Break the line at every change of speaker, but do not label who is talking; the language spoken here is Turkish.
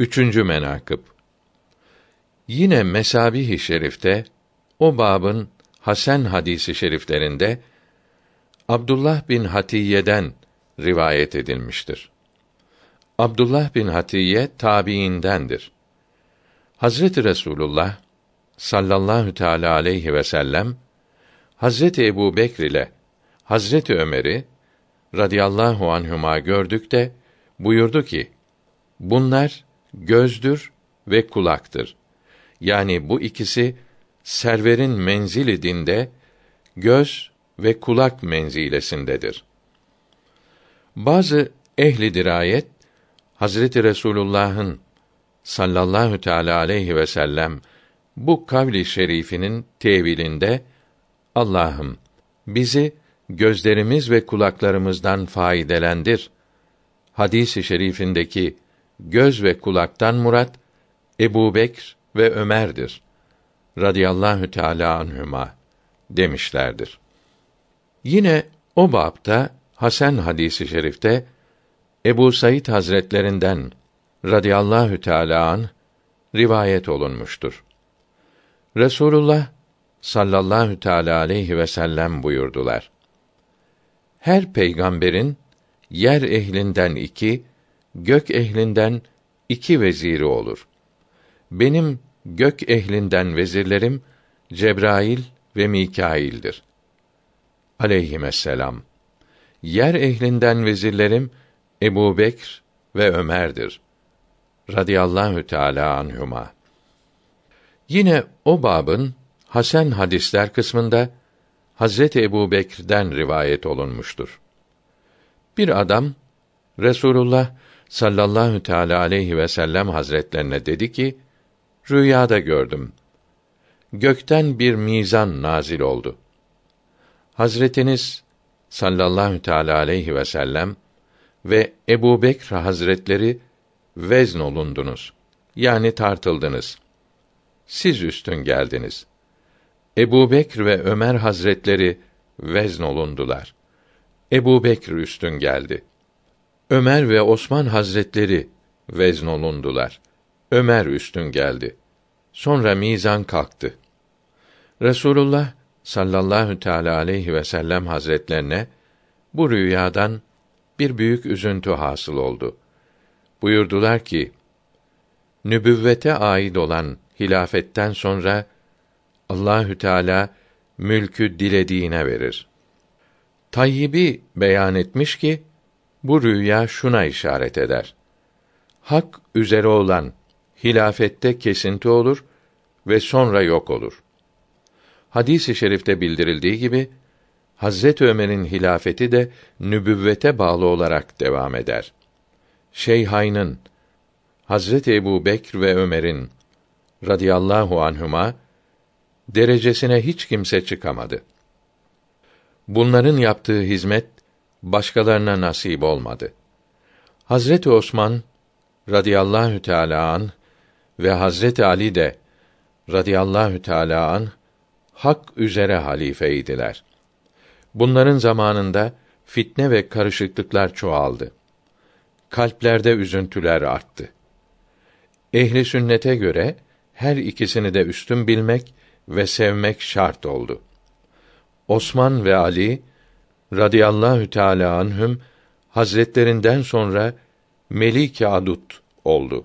Üçüncü menakıb Yine Mesabih-i Şerif'te o babın Hasan hadisi şeriflerinde Abdullah bin Hatiye'den rivayet edilmiştir. Abdullah bin Hatiye tabiindendir. Hazreti Resulullah sallallahu teala aleyhi ve sellem Hazreti Ebu Bekr ile Hazreti Ömer'i radıyallahu anhuma gördük de buyurdu ki bunlar gözdür ve kulaktır. Yani bu ikisi serverin menzili dinde göz ve kulak menzilesindedir. Bazı ehli dirayet Hazreti Resulullah'ın sallallahu teala aleyhi ve sellem bu kavli şerifinin tevilinde Allah'ım bizi gözlerimiz ve kulaklarımızdan faydelendir. Hadisi şerifindeki göz ve kulaktan murat Ebu Bekr ve Ömer'dir. Radiyallahu teâlâ anhüma demişlerdir. Yine o bapta Hasan hadisi şerifte Ebu Said Hazretlerinden radıyallahu teâlâ an rivayet olunmuştur. Resulullah sallallahu teâlâ aleyhi ve sellem buyurdular. Her peygamberin yer ehlinden iki, gök ehlinden iki veziri olur. Benim gök ehlinden vezirlerim Cebrail ve Mikail'dir. Aleyhisselam. Yer ehlinden vezirlerim Ebu Bekr ve Ömer'dir. Radiyallahu Teala anhuma. Yine o babın Hasan hadisler kısmında Hazreti Ebu Bekir'den rivayet olunmuştur. Bir adam Resulullah sallallahu teala aleyhi ve sellem hazretlerine dedi ki: Rüyada gördüm. Gökten bir mizan nazil oldu. Hazretiniz sallallahu teala aleyhi ve sellem ve Ebu Bekr Hazretleri vezn olundunuz. Yani tartıldınız. Siz üstün geldiniz. Ebu Bekr ve Ömer Hazretleri vezn olundular. Ebu Bekr üstün geldi. Ömer ve Osman Hazretleri vezn olundular. Ömer üstün geldi. Sonra mizan kalktı. Resulullah sallallahu teala aleyhi ve sellem hazretlerine bu rüyadan bir büyük üzüntü hasıl oldu. Buyurdular ki: Nübüvvete ait olan hilafetten sonra Allahü Teala mülkü dilediğine verir. Tayyibi beyan etmiş ki bu rüya şuna işaret eder. Hak üzere olan hilafette kesinti olur ve sonra yok olur. Hadis-i şerifte bildirildiği gibi Hazret Ömer'in hilafeti de nübüvvete bağlı olarak devam eder. Şeyhayn'ın Hazret Ebu Bekr ve Ömer'in radıyallahu anhuma derecesine hiç kimse çıkamadı. Bunların yaptığı hizmet başkalarına nasip olmadı. Hazreti Osman radıyallahu teala an ve Hazreti Ali de radıyallahu teala an hak üzere halifeydiler. Bunların zamanında fitne ve karışıklıklar çoğaldı. Kalplerde üzüntüler arttı. Ehli sünnete göre her ikisini de üstün bilmek ve sevmek şart oldu. Osman ve Ali radıyallahu teala anhüm hazretlerinden sonra Melik Adut oldu.